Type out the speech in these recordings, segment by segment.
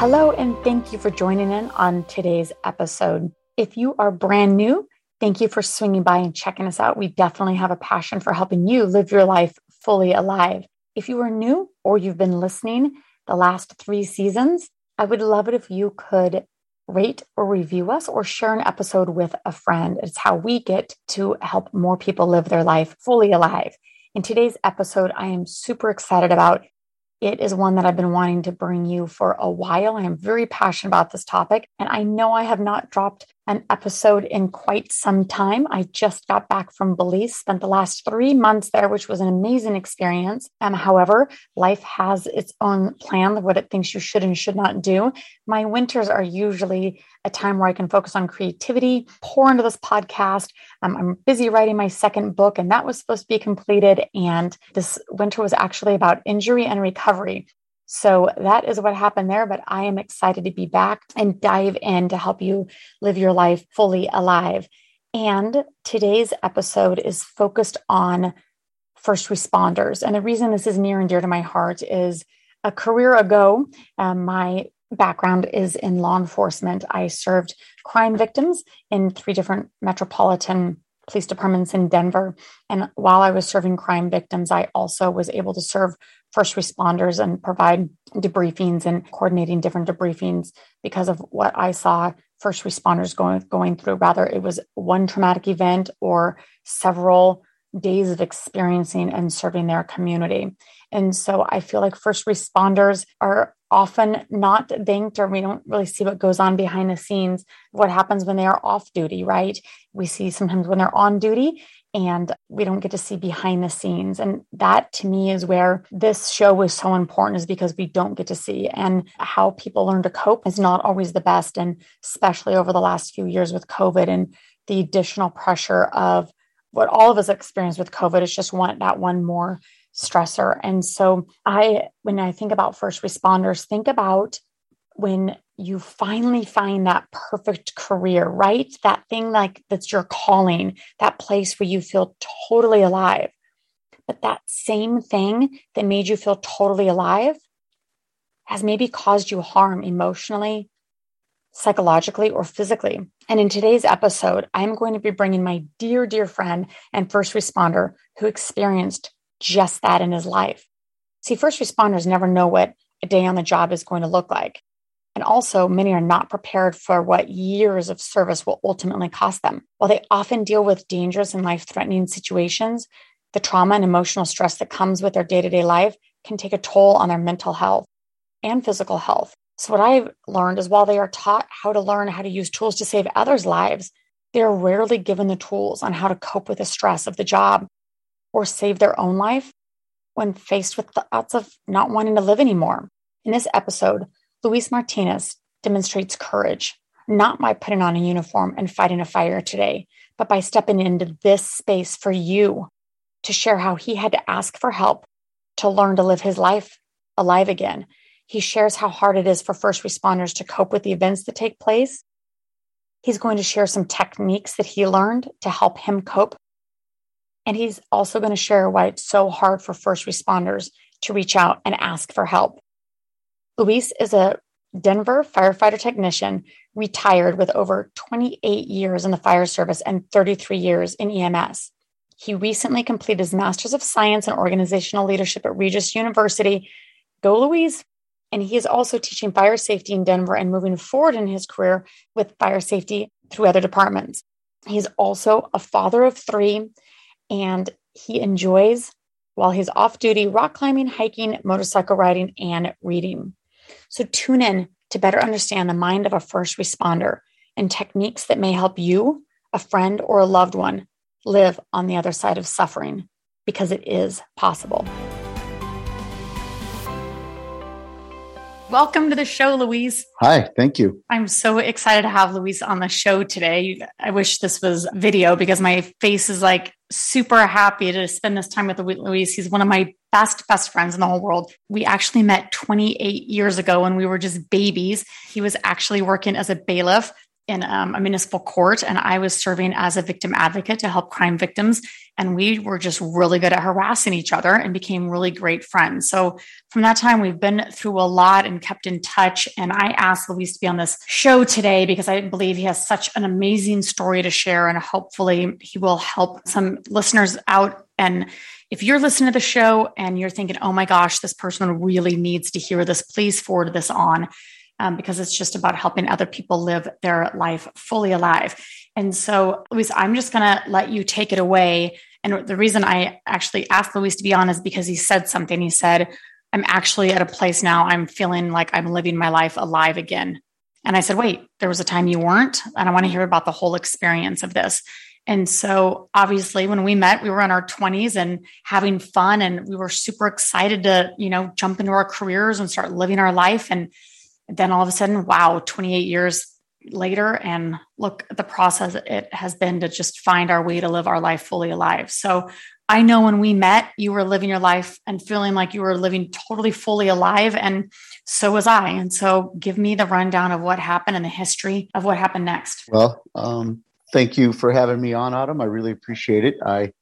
Hello, and thank you for joining in on today's episode. If you are brand new, thank you for swinging by and checking us out. We definitely have a passion for helping you live your life fully alive. If you are new or you've been listening the last three seasons, I would love it if you could rate or review us or share an episode with a friend. It's how we get to help more people live their life fully alive. In today's episode, I am super excited about it is one that I've been wanting to bring you for a while. I am very passionate about this topic. And I know I have not dropped an episode in quite some time. I just got back from Belize, spent the last three months there, which was an amazing experience. Um, however, life has its own plan of what it thinks you should and should not do. My winters are usually a time where I can focus on creativity, pour into this podcast. Um, I'm busy writing my second book, and that was supposed to be completed. And this winter was actually about injury and recovery. So that is what happened there. But I am excited to be back and dive in to help you live your life fully alive. And today's episode is focused on first responders. And the reason this is near and dear to my heart is a career ago, um, my background is in law enforcement. I served crime victims in three different metropolitan police departments in Denver. And while I was serving crime victims, I also was able to serve first responders and provide debriefings and coordinating different debriefings because of what I saw first responders going going through. Rather, it was one traumatic event or several days of experiencing and serving their community. And so I feel like first responders are often not thanked or we don't really see what goes on behind the scenes what happens when they are off duty right we see sometimes when they're on duty and we don't get to see behind the scenes. And that to me is where this show was so important, is because we don't get to see. And how people learn to cope is not always the best. And especially over the last few years with COVID and the additional pressure of what all of us experienced with COVID is just one that one more stressor. And so I when I think about first responders, think about when you finally find that perfect career, right? That thing like that's your calling, that place where you feel totally alive. But that same thing that made you feel totally alive has maybe caused you harm emotionally, psychologically, or physically. And in today's episode, I'm going to be bringing my dear, dear friend and first responder who experienced just that in his life. See, first responders never know what a day on the job is going to look like. And also, many are not prepared for what years of service will ultimately cost them. While they often deal with dangerous and life threatening situations, the trauma and emotional stress that comes with their day to day life can take a toll on their mental health and physical health. So, what I've learned is while they are taught how to learn how to use tools to save others' lives, they are rarely given the tools on how to cope with the stress of the job or save their own life when faced with thoughts of not wanting to live anymore. In this episode, Luis Martinez demonstrates courage, not by putting on a uniform and fighting a fire today, but by stepping into this space for you to share how he had to ask for help to learn to live his life alive again. He shares how hard it is for first responders to cope with the events that take place. He's going to share some techniques that he learned to help him cope. And he's also going to share why it's so hard for first responders to reach out and ask for help. Luis is a Denver firefighter technician, retired with over 28 years in the fire service and 33 years in EMS. He recently completed his Master's of Science in Organizational Leadership at Regis University. Go, Luis! And he is also teaching fire safety in Denver and moving forward in his career with fire safety through other departments. He's also a father of three, and he enjoys, while he's off duty, rock climbing, hiking, motorcycle riding, and reading. So tune in to better understand the mind of a first responder and techniques that may help you, a friend, or a loved one live on the other side of suffering because it is possible. Welcome to the show, Luis. Hi, thank you. I'm so excited to have Luis on the show today. I wish this was video because my face is like super happy to spend this time with Luis. He's one of my best, best friends in the whole world. We actually met 28 years ago when we were just babies. He was actually working as a bailiff in um, a municipal court and I was serving as a victim advocate to help crime victims. And we were just really good at harassing each other and became really great friends. So from that time, we've been through a lot and kept in touch. And I asked Luis to be on this show today because I believe he has such an amazing story to share. And hopefully, he will help some listeners out. And if you're listening to the show and you're thinking, oh my gosh, this person really needs to hear this, please forward this on um, because it's just about helping other people live their life fully alive. And so, Luis, I'm just going to let you take it away. And the reason I actually asked Luis to be on is because he said something. He said, I'm actually at a place now, I'm feeling like I'm living my life alive again. And I said, wait, there was a time you weren't. And I want to hear about the whole experience of this. And so, obviously, when we met, we were in our 20s and having fun, and we were super excited to, you know, jump into our careers and start living our life. And then all of a sudden, wow, 28 years later, and look at the process it has been to just find our way to live our life fully alive. So I know when we met, you were living your life and feeling like you were living totally fully alive. And so was I. And so give me the rundown of what happened and the history of what happened next. Well, um, thank you for having me on, Autumn. I really appreciate it. I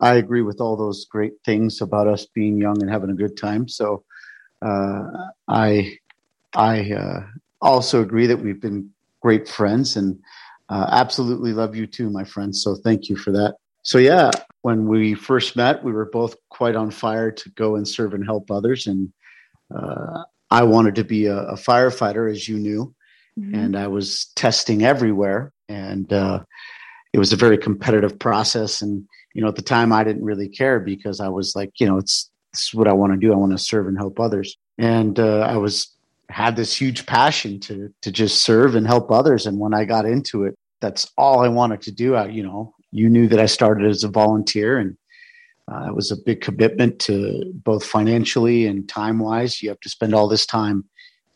I agree with all those great things about us being young and having a good time. So uh, I I uh, also agree that we've been great friends and uh, absolutely love you too, my friend. So thank you for that. So, yeah, when we first met, we were both quite on fire to go and serve and help others. And uh, I wanted to be a, a, firefighter, as you knew, mm-hmm. and I was testing everywhere. And uh, it was a very competitive process. And, you know, at the time, I didn't really care because I was like, you know, it's, this is what I want to do. I want to serve and help others. And uh, I was had this huge passion to to just serve and help others. And when I got into it, that's all I wanted to do. I, you know, you knew that I started as a volunteer, and uh, it was a big commitment to both financially and time wise. You have to spend all this time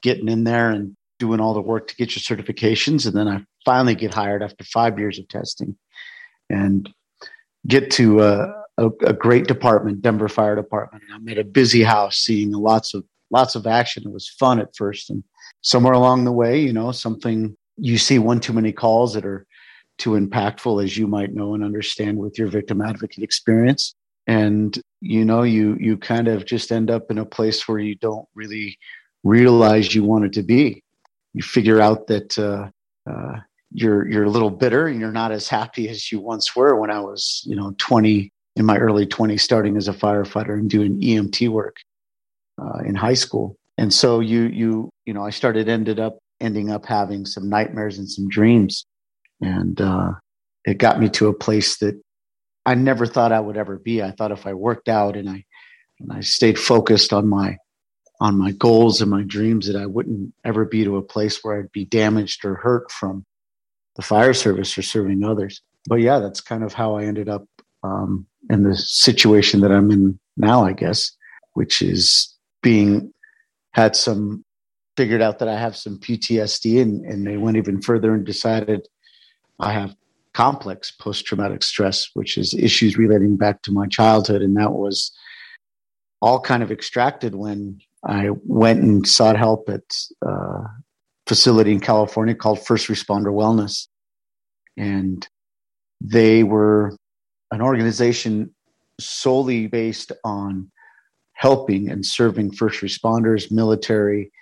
getting in there and doing all the work to get your certifications, and then I finally get hired after five years of testing, and get to uh, a, a, great department, Denver Fire Department. I'm at a busy house, seeing lots of lots of action. It was fun at first. And somewhere along the way, you know, something you see one too many calls that are too impactful, as you might know and understand with your victim advocate experience. And, you know, you, you kind of just end up in a place where you don't really realize you wanted to be. You figure out that, uh, uh, you're you're a little bitter and you're not as happy as you once were when I was, you know, 20 in my early 20s starting as a firefighter and doing EMT work uh, in high school. And so you you you know I started ended up ending up having some nightmares and some dreams, and uh, it got me to a place that I never thought I would ever be. I thought if I worked out and I and I stayed focused on my on my goals and my dreams that I wouldn't ever be to a place where I'd be damaged or hurt from the fire service or serving others. But yeah, that's kind of how I ended up um, in the situation that I'm in now, I guess, which is being had some figured out that I have some PTSD and, and they went even further and decided I have complex post traumatic stress, which is issues relating back to my childhood. And that was all kind of extracted when I went and sought help at a facility in California called First Responder Wellness. And they were an organization solely based on helping and serving first responders, military,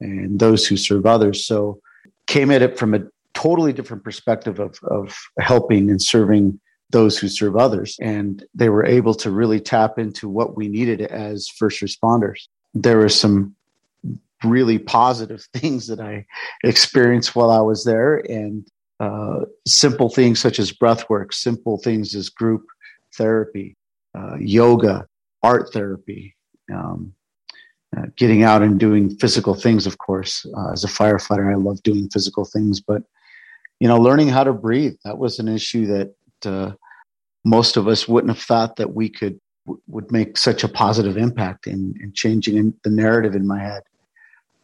and those who serve others. So came at it from a totally different perspective of, of helping and serving those who serve others. And they were able to really tap into what we needed as first responders. There were some really positive things that I experienced while I was there, and uh, simple things such as breath work, simple things as group therapy, uh, yoga, art therapy, um, uh, getting out and doing physical things. Of course, uh, as a firefighter, I love doing physical things, but you know, learning how to breathe that was an issue that uh, most of us wouldn't have thought that we could would make such a positive impact in, in changing the narrative in my head.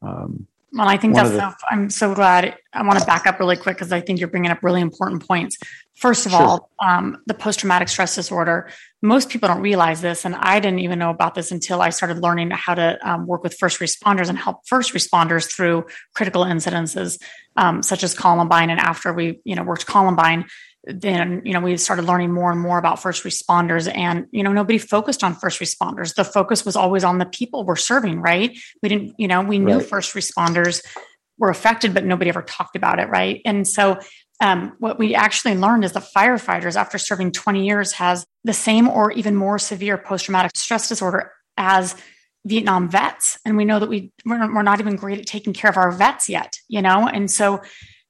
Um, well, I think that's, the, so, I'm so glad. I want to back up really quick because I think you're bringing up really important points. First of sure. all, um, the post traumatic stress disorder, most people don't realize this. And I didn't even know about this until I started learning how to um, work with first responders and help first responders through critical incidences, um, such as Columbine. And after we, you know, worked Columbine, then you know we started learning more and more about first responders and you know nobody focused on first responders. The focus was always on the people we're serving right? We didn't you know we knew right. first responders were affected but nobody ever talked about it right? And so um, what we actually learned is the firefighters after serving 20 years has the same or even more severe post-traumatic stress disorder as vietnam vets. And we know that we we're, we're not even great at taking care of our vets yet you know? And so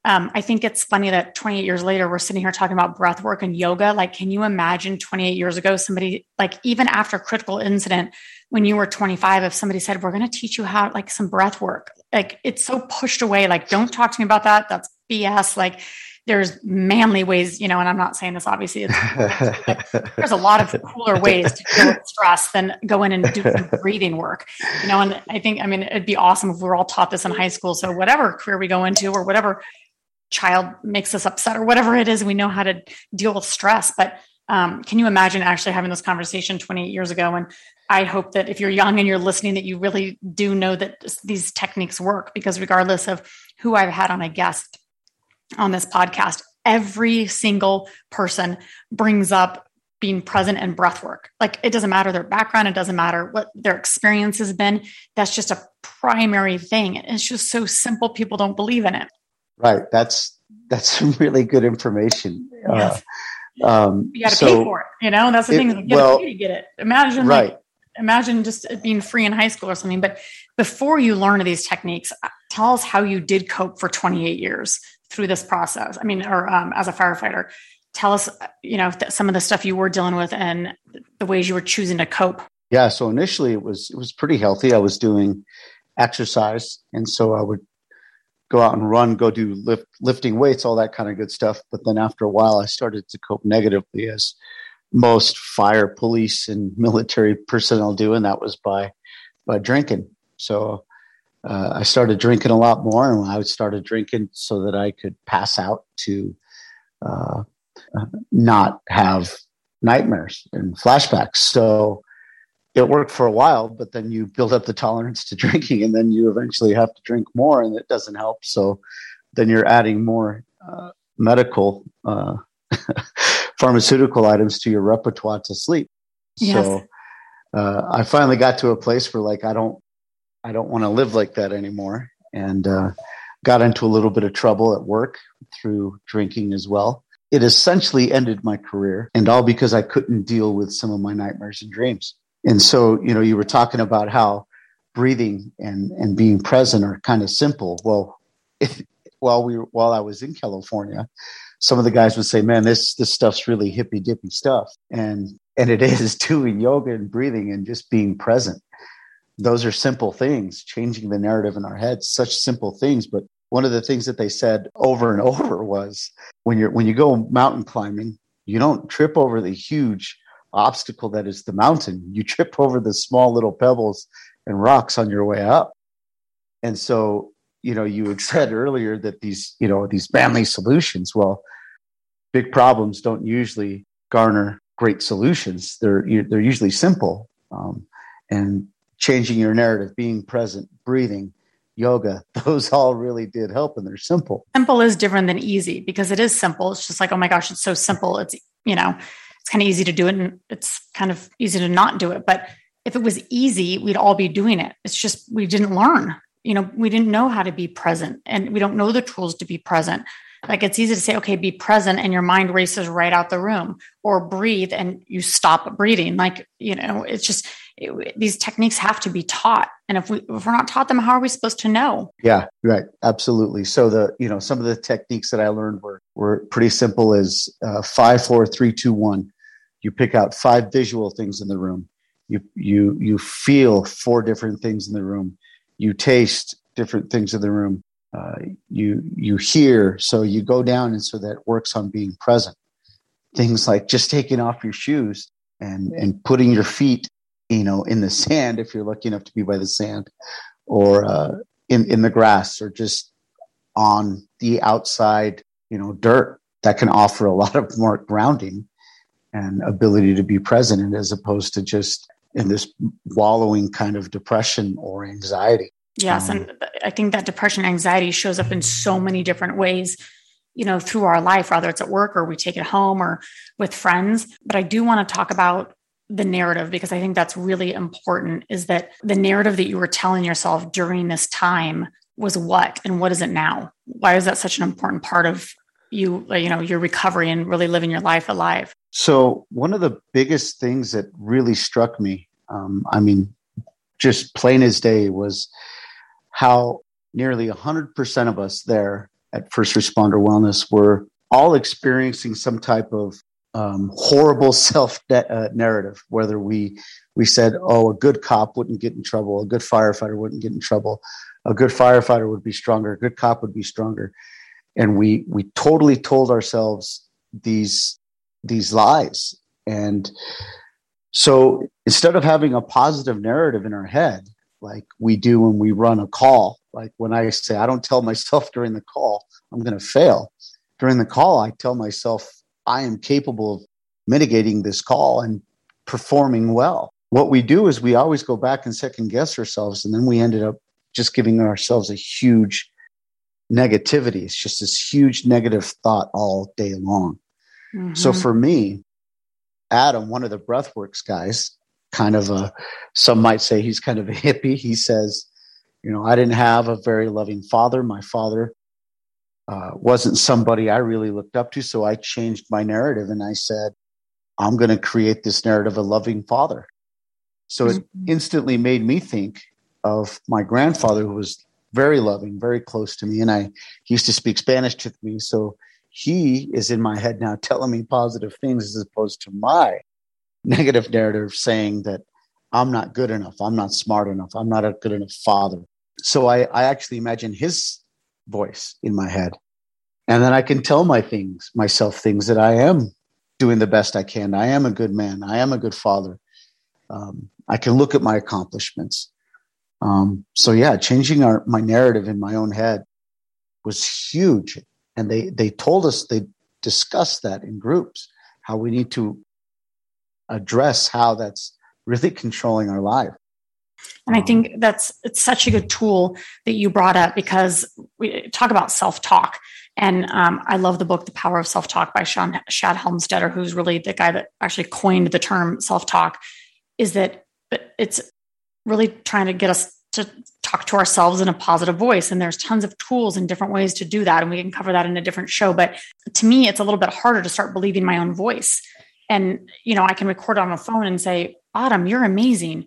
um, I think it's funny that 28 years later, we're sitting here talking about breath work and yoga. Like, can you imagine 28 years ago, somebody, like, even after critical incident, when you were 25, if somebody said, We're going to teach you how, like, some breath work, like, it's so pushed away. Like, don't talk to me about that. That's BS. Like, there's manly ways, you know, and I'm not saying this obviously. there's a lot of cooler ways to deal with stress than go in and do some breathing work, you know. And I think, I mean, it'd be awesome if we were all taught this in high school. So whatever career we go into or whatever child makes us upset or whatever it is, we know how to deal with stress. But um, can you imagine actually having this conversation 28 years ago? And I hope that if you're young and you're listening, that you really do know that these techniques work because regardless of who I've had on a guest on this podcast, every single person brings up being present and breath work. Like it doesn't matter their background, it doesn't matter what their experience has been. That's just a primary thing. It's just so simple, people don't believe in it. Right. That's that's some really good information. Uh, yes. Uh, um, you got to so pay for it. You know, that's the it, thing. You well, to get it. Imagine, right. Like, imagine just being free in high school or something. But before you learn these techniques, uh, tell us how you did cope for 28 years through this process. I mean, or um, as a firefighter, tell us, you know, th- some of the stuff you were dealing with and the ways you were choosing to cope. Yeah. So initially, it was it was pretty healthy. I was doing exercise, and so I would go out and run, go do lift, lifting weights, all that kind of good stuff. But then after a while, I started to cope negatively, as most fire, police, and military personnel do, and that was by by drinking. So uh, I started drinking a lot more, and I started drinking so that I could pass out to uh, not have nightmares and flashbacks. So it worked for a while, but then you build up the tolerance to drinking, and then you eventually have to drink more, and it doesn't help. So then you're adding more uh, medical, uh, pharmaceutical items to your repertoire to sleep. Yes. So uh, I finally got to a place where like I don't, I don't want to live like that anymore, and uh, got into a little bit of trouble at work through drinking as well. It essentially ended my career, and all because I couldn't deal with some of my nightmares and dreams. And so, you know, you were talking about how breathing and, and being present are kind of simple. Well, if, while we were, while I was in California, some of the guys would say, "Man, this this stuff's really hippy dippy stuff," and and it is doing yoga and breathing and just being present. Those are simple things, changing the narrative in our heads. Such simple things, but one of the things that they said over and over was when you're when you go mountain climbing, you don't trip over the huge obstacle that is the mountain. You trip over the small little pebbles and rocks on your way up. And so, you know, you had said earlier that these, you know, these family solutions, well, big problems don't usually garner great solutions. They're, they're usually simple. Um, and changing your narrative, being present, breathing, yoga, those all really did help and they're simple. Simple is different than easy because it is simple. It's just like, oh my gosh, it's so simple. It's, you know, it's kind of easy to do it and it's kind of easy to not do it. But if it was easy, we'd all be doing it. It's just we didn't learn. You know, we didn't know how to be present and we don't know the tools to be present. Like it's easy to say, okay, be present, and your mind races right out the room, or breathe and you stop breathing. Like, you know, it's just, it, these techniques have to be taught. And if we if we're not taught them, how are we supposed to know? Yeah, right, absolutely. So the you know some of the techniques that I learned were were pretty simple as uh, five, four, three, two, one. You pick out five visual things in the room. You you you feel four different things in the room. You taste different things in the room. Uh, you you hear, so you go down, and so that works on being present. Things like just taking off your shoes and and putting your feet, you know, in the sand if you're lucky enough to be by the sand, or uh, in in the grass, or just on the outside, you know, dirt. That can offer a lot of more grounding and ability to be present, as opposed to just in this wallowing kind of depression or anxiety. Yes. Um, and I think that depression, and anxiety shows up in so many different ways, you know, through our life, whether it's at work or we take it home or with friends. But I do want to talk about the narrative because I think that's really important is that the narrative that you were telling yourself during this time was what and what is it now? Why is that such an important part of you, you know, your recovery and really living your life alive? So, one of the biggest things that really struck me, um, I mean, just plain as day, was how nearly 100% of us there at First Responder Wellness were all experiencing some type of um, horrible self uh, narrative, whether we we said, "Oh, a good cop wouldn't get in trouble, a good firefighter wouldn't get in trouble, a good firefighter would be stronger, a good cop would be stronger," and we we totally told ourselves these these lies, and so instead of having a positive narrative in our head, like we do when we run a call. Like when I say, I don't tell myself during the call, I'm going to fail. During the call, I tell myself, I am capable of mitigating this call and performing well. What we do is we always go back and second guess ourselves, and then we ended up just giving ourselves a huge negativity. It's just this huge negative thought all day long. Mm-hmm. So for me, Adam, one of the breathworks guys, kind of a, some might say he's kind of a hippie. He says, you know, I didn't have a very loving father. My father uh, wasn't somebody I really looked up to. So I changed my narrative and I said, I'm going to create this narrative of a loving father. So it mm-hmm. instantly made me think of my grandfather who was very loving, very close to me. And I he used to speak Spanish to me. So he is in my head now telling me positive things as opposed to my negative narrative saying that I'm not good enough, I'm not smart enough, I'm not a good enough father. So I, I actually imagine his voice in my head. And then I can tell my things, myself things that I am doing the best I can. I am a good man. I am a good father. Um, I can look at my accomplishments. Um, so yeah, changing our, my narrative in my own head was huge. And they, they told us, they discussed that in groups, how we need to address how that's really controlling our life. And I think that's it's such a good tool that you brought up because we talk about self talk. And um, I love the book, The Power of Self Talk by Sean, Shad Helmstetter, who's really the guy that actually coined the term self talk. Is that it's really trying to get us to talk to ourselves in a positive voice. And there's tons of tools and different ways to do that. And we can cover that in a different show. But to me, it's a little bit harder to start believing my own voice and you know i can record on a phone and say autumn you're amazing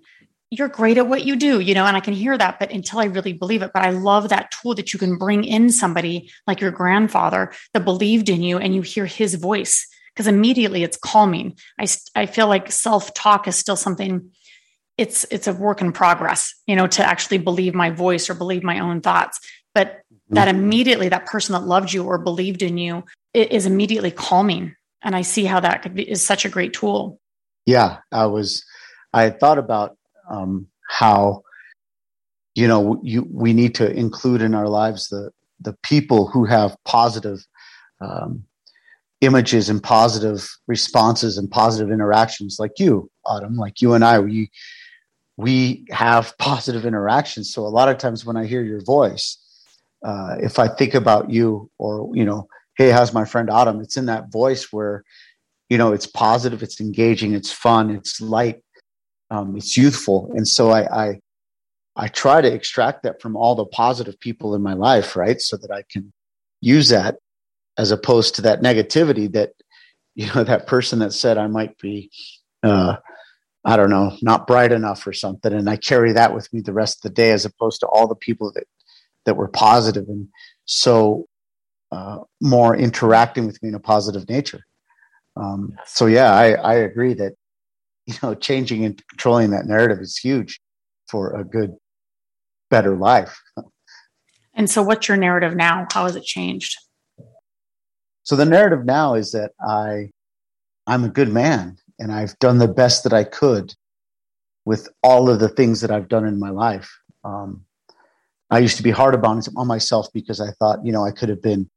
you're great at what you do you know and i can hear that but until i really believe it but i love that tool that you can bring in somebody like your grandfather that believed in you and you hear his voice because immediately it's calming i i feel like self talk is still something it's it's a work in progress you know to actually believe my voice or believe my own thoughts but mm-hmm. that immediately that person that loved you or believed in you it is immediately calming and I see how that could be is such a great tool. Yeah, I was. I thought about um, how you know you we need to include in our lives the the people who have positive um, images and positive responses and positive interactions, like you, Autumn, like you and I. We we have positive interactions. So a lot of times when I hear your voice, uh, if I think about you, or you know, hey, how's my friend Autumn? It's in that voice where, you know, it's positive, it's engaging, it's fun, it's light, um, it's youthful. And so I, I, I try to extract that from all the positive people in my life, right? So that I can use that as opposed to that negativity that, you know, that person that said I might be, uh, I don't know, not bright enough or something. And I carry that with me the rest of the day as opposed to all the people that, that were positive and so uh, more interacting with me in a positive nature. Um, so yeah, I, I agree that, you know, changing and controlling that narrative is huge for a good, better life. And so what's your narrative now? How has it changed? So the narrative now is that I, I'm a good man and I've done the best that I could with all of the things that I've done in my life. Um, I used to be hard about on myself because I thought, you know, I could have been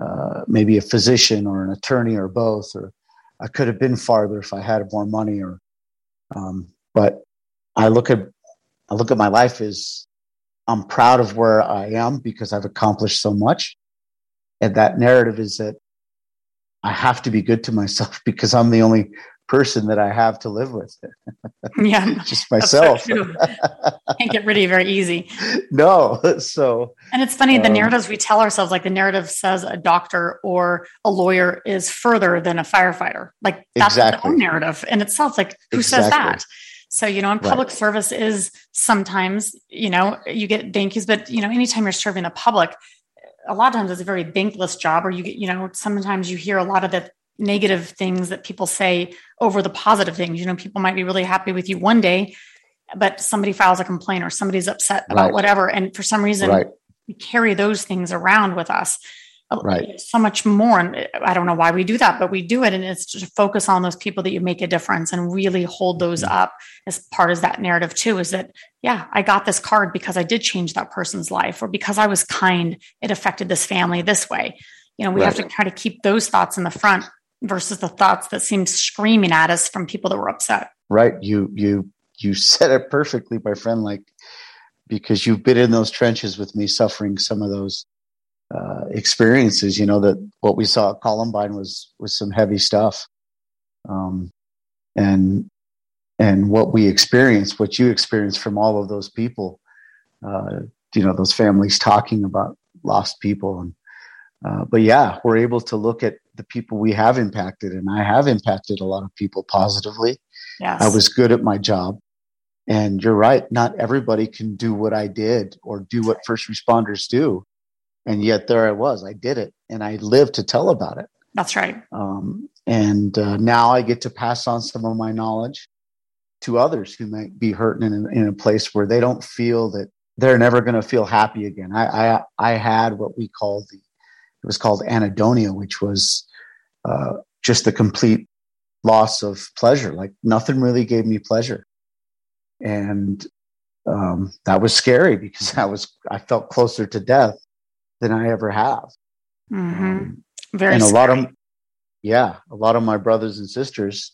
uh, maybe a physician or an attorney or both, or I could have been farther if I had more money. Or, um, but I look at I look at my life as I'm proud of where I am because I've accomplished so much, and that narrative is that I have to be good to myself because I'm the only person that I have to live with. Yeah. just myself. So Can't get rid of you very easy. No. So And it's funny, the um, narratives we tell ourselves, like the narrative says a doctor or a lawyer is further than a firefighter. Like that's exactly. the narrative in itself. Like who exactly. says that? So, you know, in public right. service is sometimes, you know, you get thank yous, but you know, anytime you're serving the public, a lot of times it's a very thankless job or you get, you know, sometimes you hear a lot of the negative things that people say over the positive things. You know, people might be really happy with you one day, but somebody files a complaint or somebody's upset about right. whatever. And for some reason, right. we carry those things around with us. Right. So much more. And I don't know why we do that, but we do it. And it's to focus on those people that you make a difference and really hold those mm-hmm. up as part of that narrative too, is that, yeah, I got this card because I did change that person's life or because I was kind, it affected this family this way. You know, we right. have to try to keep those thoughts in the front versus the thoughts that seem screaming at us from people that were upset. Right. You you you said it perfectly, my friend. Like because you've been in those trenches with me, suffering some of those uh, experiences. You know that what we saw at Columbine was was some heavy stuff, um, and and what we experienced, what you experienced from all of those people. Uh, you know those families talking about lost people and uh, but yeah, we're able to look at the people we have impacted, and I have impacted a lot of people positively. Yes. I was good at my job. And you're right, not everybody can do what I did or do what first responders do. And yet there I was, I did it, and I lived to tell about it. That's right. Um, and uh, now I get to pass on some of my knowledge to others who might be hurting in, in a place where they don't feel that they're never going to feel happy again. I, I, I had what we call the it was called anhedonia, which was uh, just the complete loss of pleasure. Like nothing really gave me pleasure, and um, that was scary because I was I felt closer to death than I ever have. Mm-hmm. Um, Very and a scary. lot of yeah, a lot of my brothers and sisters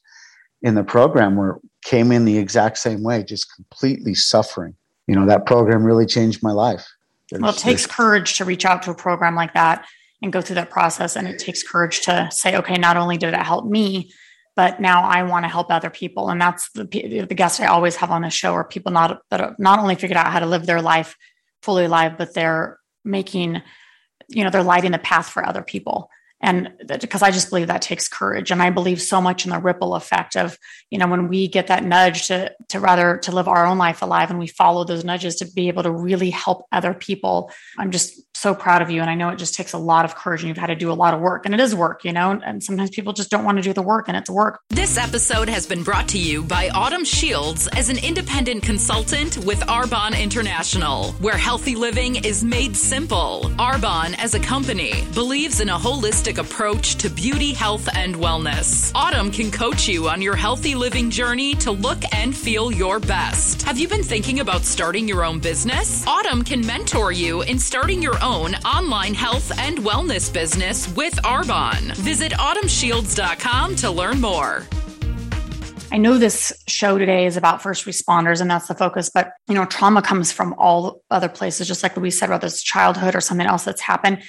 in the program were came in the exact same way, just completely suffering. You know, that program really changed my life. There's, well, it takes courage to reach out to a program like that and go through that process. And it takes courage to say, okay, not only did it help me, but now I want to help other people. And that's the, the guests I always have on the show are people not that not only figured out how to live their life fully alive, but they're making, you know, they're lighting the path for other people and because i just believe that takes courage and i believe so much in the ripple effect of you know when we get that nudge to to rather to live our own life alive and we follow those nudges to be able to really help other people i'm just so proud of you and i know it just takes a lot of courage and you've had to do a lot of work and it is work you know and sometimes people just don't want to do the work and it's work this episode has been brought to you by autumn shields as an independent consultant with arbonne international where healthy living is made simple arbonne as a company believes in a holistic holistic approach to beauty, health, and wellness. Autumn can coach you on your healthy living journey to look and feel your best. Have you been thinking about starting your own business? Autumn can mentor you in starting your own online health and wellness business with Arbonne. Visit autumnshields.com to learn more. I know this show today is about first responders and that's the focus, but you know, trauma comes from all other places, just like we said, whether it's childhood or something else that's happened.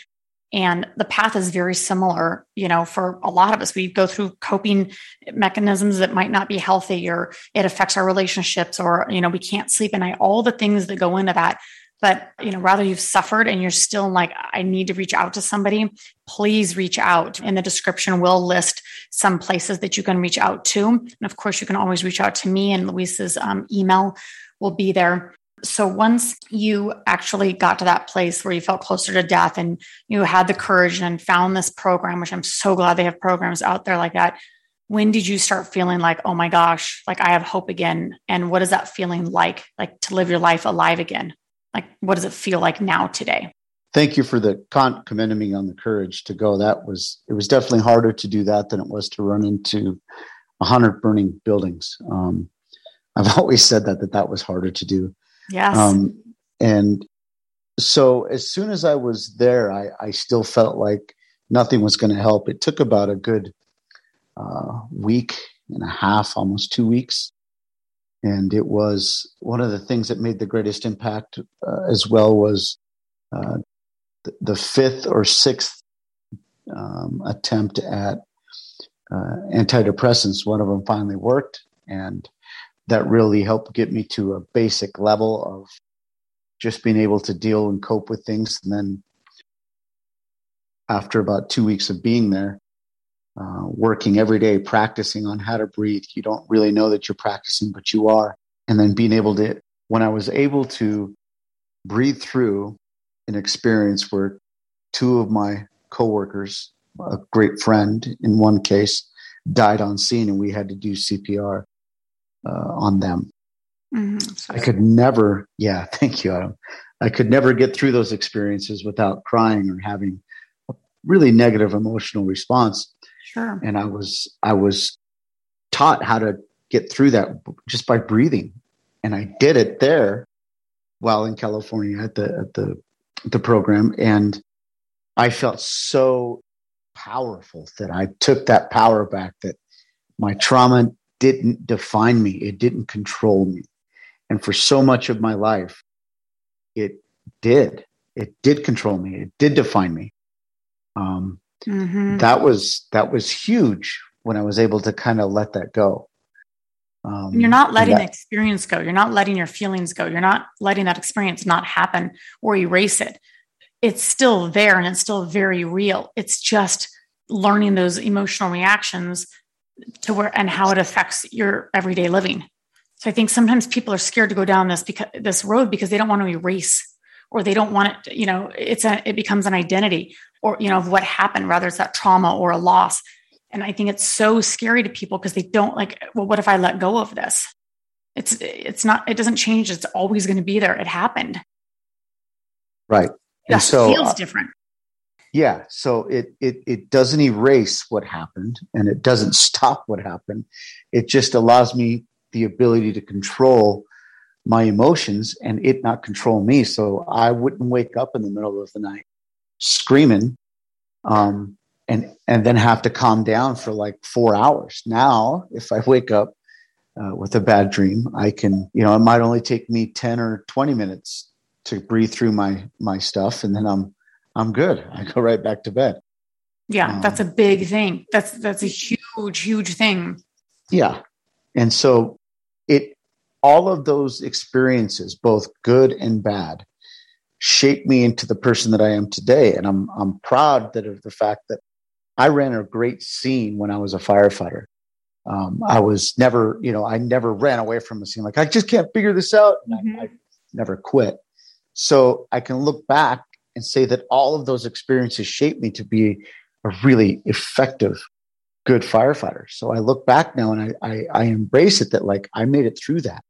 And the path is very similar, you know, for a lot of us. We go through coping mechanisms that might not be healthy or it affects our relationships or, you know, we can't sleep at night, all the things that go into that. But, you know, rather you've suffered and you're still like, I need to reach out to somebody, please reach out. In the description, we'll list some places that you can reach out to. And of course, you can always reach out to me, and Luis's um, email will be there. So once you actually got to that place where you felt closer to death and you had the courage and found this program, which I'm so glad they have programs out there like that. When did you start feeling like, oh my gosh, like I have hope again? And what is that feeling like, like to live your life alive again? Like, what does it feel like now today? Thank you for the con- commending me on the courage to go. That was, it was definitely harder to do that than it was to run into a hundred burning buildings. Um, I've always said that, that that was harder to do Yes. Um, and so as soon as I was there, I, I still felt like nothing was going to help. It took about a good uh, week and a half, almost two weeks. And it was one of the things that made the greatest impact uh, as well was uh, the, the, fifth or sixth um, attempt at uh, antidepressants. One of them finally worked. And that really helped get me to a basic level of just being able to deal and cope with things. And then after about two weeks of being there, uh, working every day, practicing on how to breathe, you don't really know that you're practicing, but you are. And then being able to, when I was able to breathe through an experience where two of my coworkers, a great friend in one case, died on scene and we had to do CPR uh, on them. Mm-hmm. I could never, yeah, thank you, Adam. I could never get through those experiences without crying or having a really negative emotional response. Sure. And I was, I was taught how to get through that just by breathing, and I did it there while in California at the at the the program, and I felt so powerful that I took that power back. That my trauma didn't define me, it didn't control me. And for so much of my life, it did. It did control me. It did define me. Um, mm-hmm. That was that was huge when I was able to kind of let that go. Um, you're not letting that, the experience go. You're not letting your feelings go. You're not letting that experience not happen or erase it. It's still there and it's still very real. It's just learning those emotional reactions to where and how it affects your everyday living. So I think sometimes people are scared to go down this because this road because they don't want to erase or they don't want it, you know, it's a it becomes an identity or you know of what happened, rather it's that trauma or a loss. And I think it's so scary to people because they don't like, well, what if I let go of this? It's it's not, it doesn't change. It's always going to be there. It happened. Right. And it so feels uh, different. Yeah, so it it it doesn't erase what happened and it doesn't stop what happened. It just allows me the ability to control my emotions and it not control me. So I wouldn't wake up in the middle of the night screaming, um, and and then have to calm down for like four hours. Now, if I wake up uh, with a bad dream, I can, you know, it might only take me ten or twenty minutes to breathe through my my stuff, and then I'm I'm good. I go right back to bed. Yeah, um, that's a big thing. That's that's a huge, huge thing. Yeah. And so it all of those experiences, both good and bad, shaped me into the person that I am today. And I'm I'm proud that of the fact that I ran a great scene when I was a firefighter. Um, I was never, you know, I never ran away from a scene. Like I just can't figure this out, and mm-hmm. I, I never quit. So I can look back and say that all of those experiences shaped me to be a really effective, good firefighter. So I look back now and I, I, I embrace it that like I made it through that.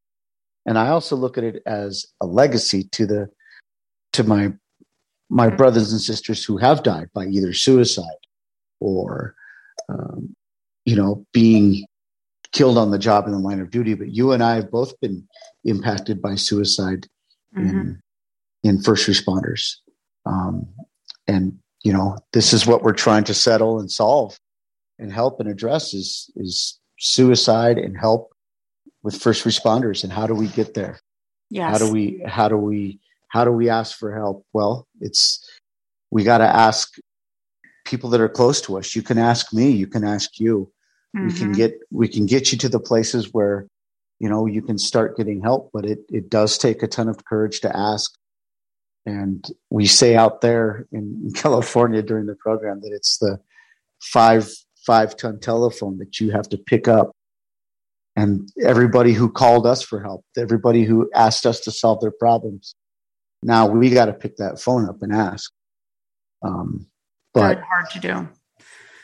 And I also look at it as a legacy to the to my my mm-hmm. brothers and sisters who have died by either suicide or um, you know being killed on the job in the line of duty. But you and I have both been impacted by suicide mm-hmm. in in first responders. Um, and you know, this is what we're trying to settle and solve and help and address is is suicide and help with first responders and how do we get there? Yes. How do we how do we how do we ask for help? Well, it's we got to ask people that are close to us. You can ask me, you can ask you. Mm-hmm. We can mm-hmm. get we can get you to the places where you know you can start getting help, but it it does take a ton of courage to ask And we say out there in California during the program that it's the five five ton telephone that you have to pick up. And everybody who called us for help, everybody who asked us to solve their problems, now we got to pick that phone up and ask. Um, but Very hard to do.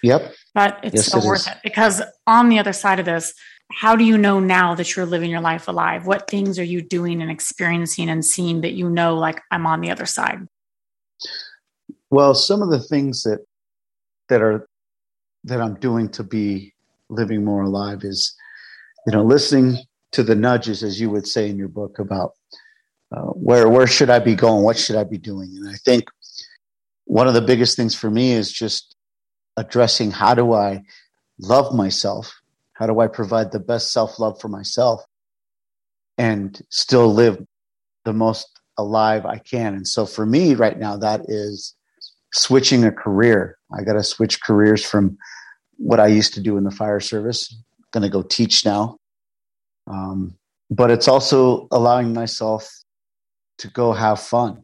Yep. But it's yes, so it worth is. it because on the other side of this, how do you know now that you're living your life alive? What things are you doing and experiencing and seeing that you know, like, I'm on the other side? Well, some of the things that that are that I'm doing to be living more alive is, you know, listening to the nudges, as you would say in your book, about uh, where where should I be going, what should I be doing, and I think one of the biggest things for me is just addressing how do I love myself how do I provide the best self love for myself and still live the most alive I can? And so for me right now, that is switching a career. I got to switch careers from what I used to do in the fire service. going to go teach now. Um, but it's also allowing myself to go have fun,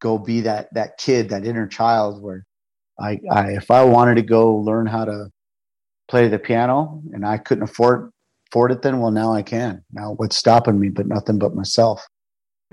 go be that that kid, that inner child where I, I if I wanted to go learn how to play the piano and I couldn't afford afford it then, well now I can. Now what's stopping me but nothing but myself.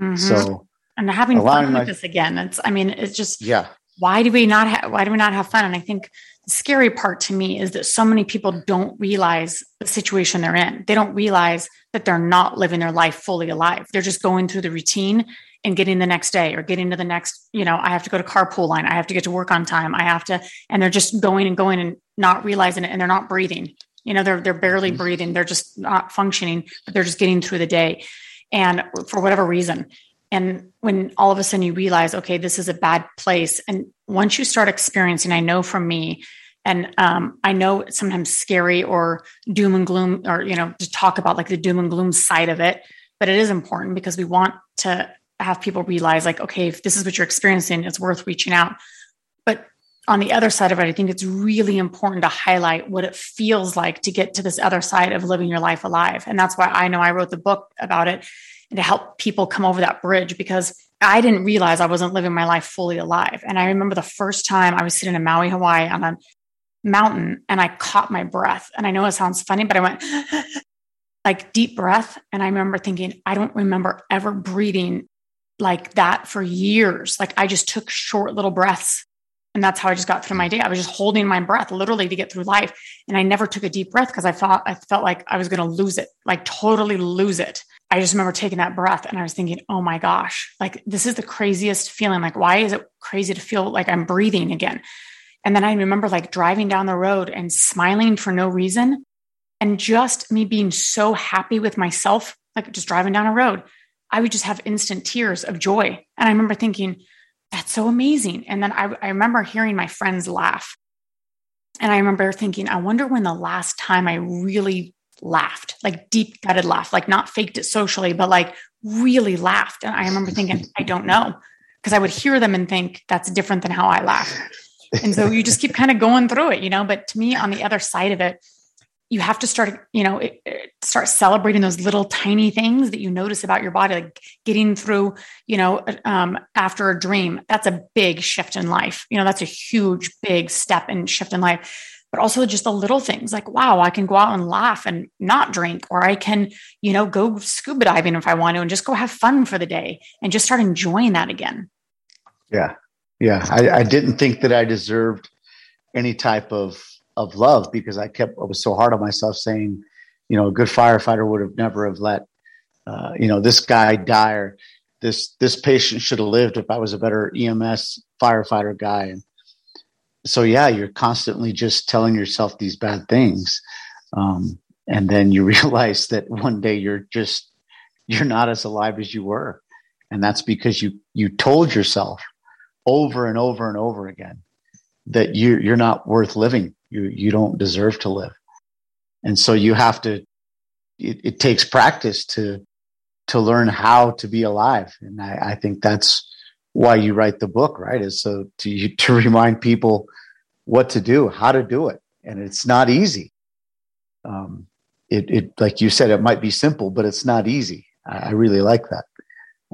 Mm-hmm. So and having fun with my, this again. It's I mean, it's just yeah. Why do we not have why do we not have fun? And I think the scary part to me is that so many people don't realize the situation they're in. They don't realize that they're not living their life fully alive. They're just going through the routine and getting the next day or getting to the next, you know, I have to go to carpool line. I have to get to work on time. I have to, and they're just going and going and not realizing it and they're not breathing. You know, they're, they're barely mm-hmm. breathing. They're just not functioning, but they're just getting through the day. And for whatever reason. And when all of a sudden you realize, okay, this is a bad place. And once you start experiencing, I know from me, and um, I know it's sometimes scary or doom and gloom, or you know, to talk about like the doom and gloom side of it. But it is important because we want to have people realize like okay if this is what you're experiencing it's worth reaching out but on the other side of it i think it's really important to highlight what it feels like to get to this other side of living your life alive and that's why i know i wrote the book about it and to help people come over that bridge because i didn't realize i wasn't living my life fully alive and i remember the first time i was sitting in maui hawaii on a mountain and i caught my breath and i know it sounds funny but i went like deep breath and i remember thinking i don't remember ever breathing like that for years. Like I just took short little breaths. And that's how I just got through my day. I was just holding my breath literally to get through life. And I never took a deep breath because I thought I felt like I was going to lose it, like totally lose it. I just remember taking that breath and I was thinking, oh my gosh, like this is the craziest feeling. Like, why is it crazy to feel like I'm breathing again? And then I remember like driving down the road and smiling for no reason and just me being so happy with myself, like just driving down a road I would just have instant tears of joy. And I remember thinking, that's so amazing. And then I, I remember hearing my friends laugh. And I remember thinking, I wonder when the last time I really laughed, like deep gutted laugh, like not faked it socially, but like really laughed. And I remember thinking, I don't know. Because I would hear them and think that's different than how I laugh. And so you just keep kind of going through it, you know. But to me, on the other side of it, you have to start you know start celebrating those little tiny things that you notice about your body like getting through you know um, after a dream. That's a big shift in life. You know that's a huge big step and shift in life. But also just the little things like wow i can go out and laugh and not drink or i can you know go scuba diving if i want to and just go have fun for the day and just start enjoying that again. Yeah. Yeah. I, I didn't think that i deserved any type of of love because I kept I was so hard on myself saying, you know, a good firefighter would have never have let uh, you know this guy die or this this patient should have lived if I was a better EMS firefighter guy. And so yeah you're constantly just telling yourself these bad things. Um, and then you realize that one day you're just you're not as alive as you were. And that's because you you told yourself over and over and over again that you you're not worth living you you don't deserve to live. And so you have to it, it takes practice to to learn how to be alive. And I, I, think that's why you write the book right? Is so to to remind people what to do how to do it. And it's not easy. Um, it, it like you said it might be simple but it's not easy. I, I really like that.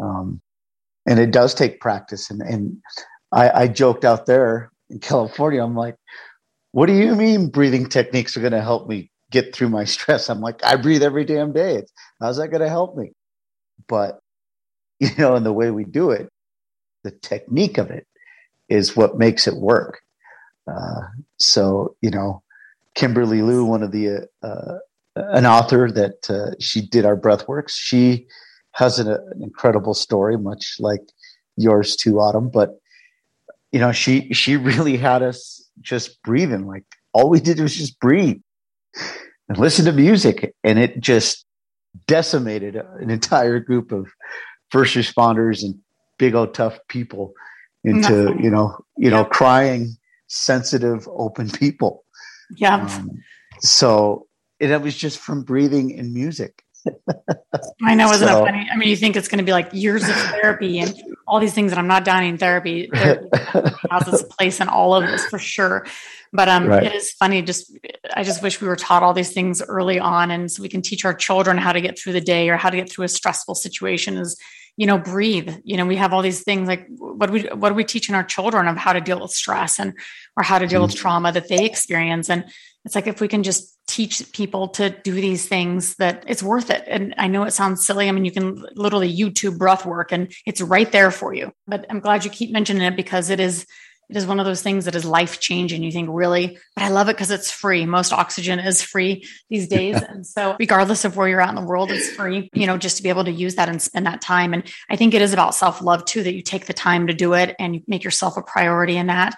Um, and it does take practice. And and I, I joked out there in California, I'm like, what do you mean breathing techniques are going to help me get through my stress? I'm like, I breathe every damn day. How's that going to help me? But you know, and the way we do it, the technique of it is what makes it work. Uh, so you know, Kimberly Lou, one of the uh, an author that uh, she did our breath works. She has an, an, incredible story, much like yours too, Autumn. But you know, she she really had us just breathing. Like all we did was just breathe and listen to music, and it just decimated an entire group of first responders and big old tough people into you know you know crying sensitive open people. Yeah. Um, so it was just from breathing and music. I know, isn't so, it funny? I mean, you think it's going to be like years of therapy and all these things, and I'm not downing therapy. Therapy has its place in all of this for sure. But um, right. it is funny. Just I just wish we were taught all these things early on, and so we can teach our children how to get through the day or how to get through a stressful situation. Is you know, breathe. You know, we have all these things like what we what are we teaching our children of how to deal with stress and or how to deal mm-hmm. with trauma that they experience and it's like if we can just teach people to do these things that it's worth it. And i know it sounds silly. I mean you can literally youtube breath work and it's right there for you. But i'm glad you keep mentioning it because it is it is one of those things that is life changing you think really? But i love it because it's free. Most oxygen is free these days. And so regardless of where you're at in the world it's free you know just to be able to use that and spend that time. And i think it is about self-love too that you take the time to do it and you make yourself a priority in that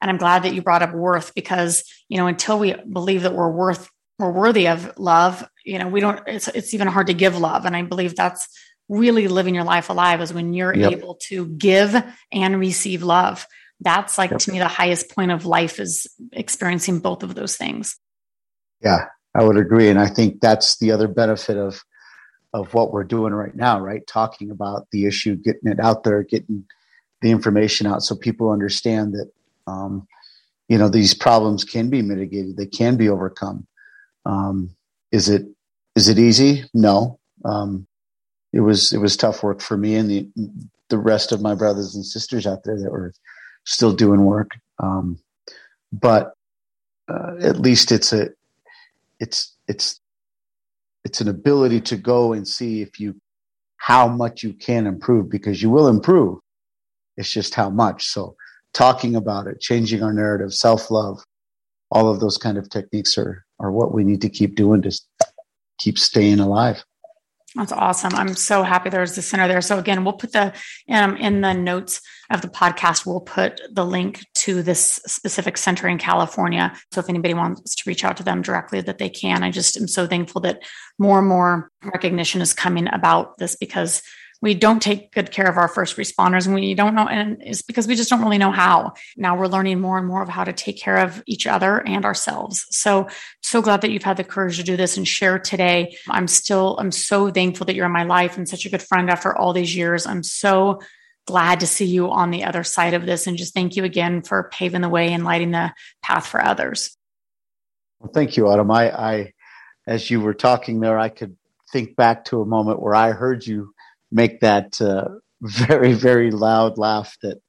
and I'm glad that you brought up worth because, you know, until we believe that we're worth, we're worthy of love, you know, we don't, it's, it's even hard to give love. And I believe that's really living your life alive is when you're yep. able to give and receive love. That's like yep. to me the highest point of life is experiencing both of those things. Yeah, I would agree. And I think that's the other benefit of of what we're doing right now, right? Talking about the issue, getting it out there, getting the information out so people understand that um, you know, these problems can be mitigated. They can be overcome. Um, is it is it easy? No. Um, it was it was tough work for me and the the rest of my brothers and sisters out there that were still doing work. Um, but uh, at least it's a it's it's it's an ability to go and see if you how much you can improve because you will improve. It's just how much. So talking about it, changing our narrative, self love, all of those kind of techniques are, are what we need to keep doing to keep staying alive. That's awesome. I'm so happy there's the center there. So again, we'll put the um, in the notes of the podcast. We'll put the link to this specific center in California. So if anybody wants to reach out to them directly, that they can. I just am so thankful that more and more recognition is coming about this because we don't take good care of our first responders and we don't know and it's because we just don't really know how. Now we're learning more and more of how to take care of each other and ourselves. So so glad that you've had the courage to do this and share today. I'm still i'm so thankful that you're in my life and such a good friend after all these years. I'm so glad to see you on the other side of this and just thank you again for paving the way and lighting the path for others. Well thank you autumn. I i as you were talking there i could think back to a moment where i heard you make that uh, very very loud laugh that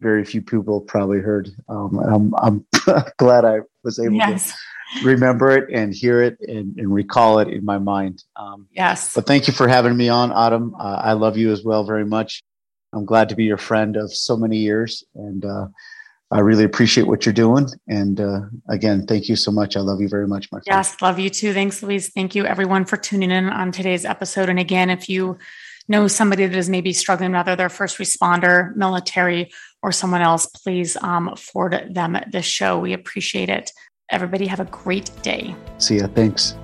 very few people probably heard. Um, I'm, I'm glad I was able yes. to remember it and hear it and, and recall it in my mind. Um, yes. But thank you for having me on, Autumn. Uh, I love you as well very much. I'm glad to be your friend of so many years, and uh, I really appreciate what you're doing. And uh, again, thank you so much. I love you very much, my friend. Yes, love you too. Thanks, Luis. Thank you, everyone, for tuning in on today's episode. And again, if you know somebody that is maybe struggling, whether they're first responder, military, or someone else, please um, forward them this show. We appreciate it. Everybody have a great day. See ya. Thanks.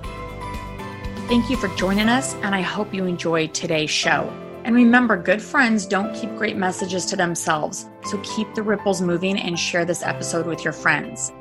Thank you for joining us, and I hope you enjoyed today's show. And remember, good friends don't keep great messages to themselves, so keep the ripples moving and share this episode with your friends.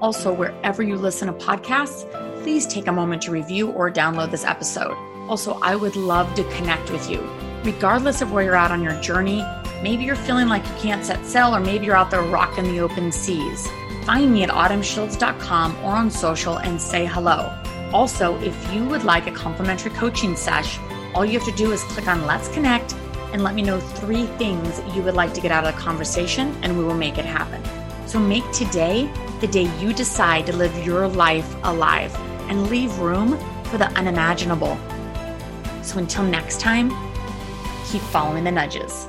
Also, wherever you listen to podcasts, please take a moment to review or download this episode. Also, I would love to connect with you. Regardless of where you're at on your journey, maybe you're feeling like you can't set sail, or maybe you're out there rocking the open seas. Find me at autumnshields.com or on social and say hello. Also, if you would like a complimentary coaching sesh, all you have to do is click on Let's Connect and let me know three things you would like to get out of the conversation, and we will make it happen. So make today the day you decide to live your life alive and leave room for the unimaginable. So until next time, keep following the nudges.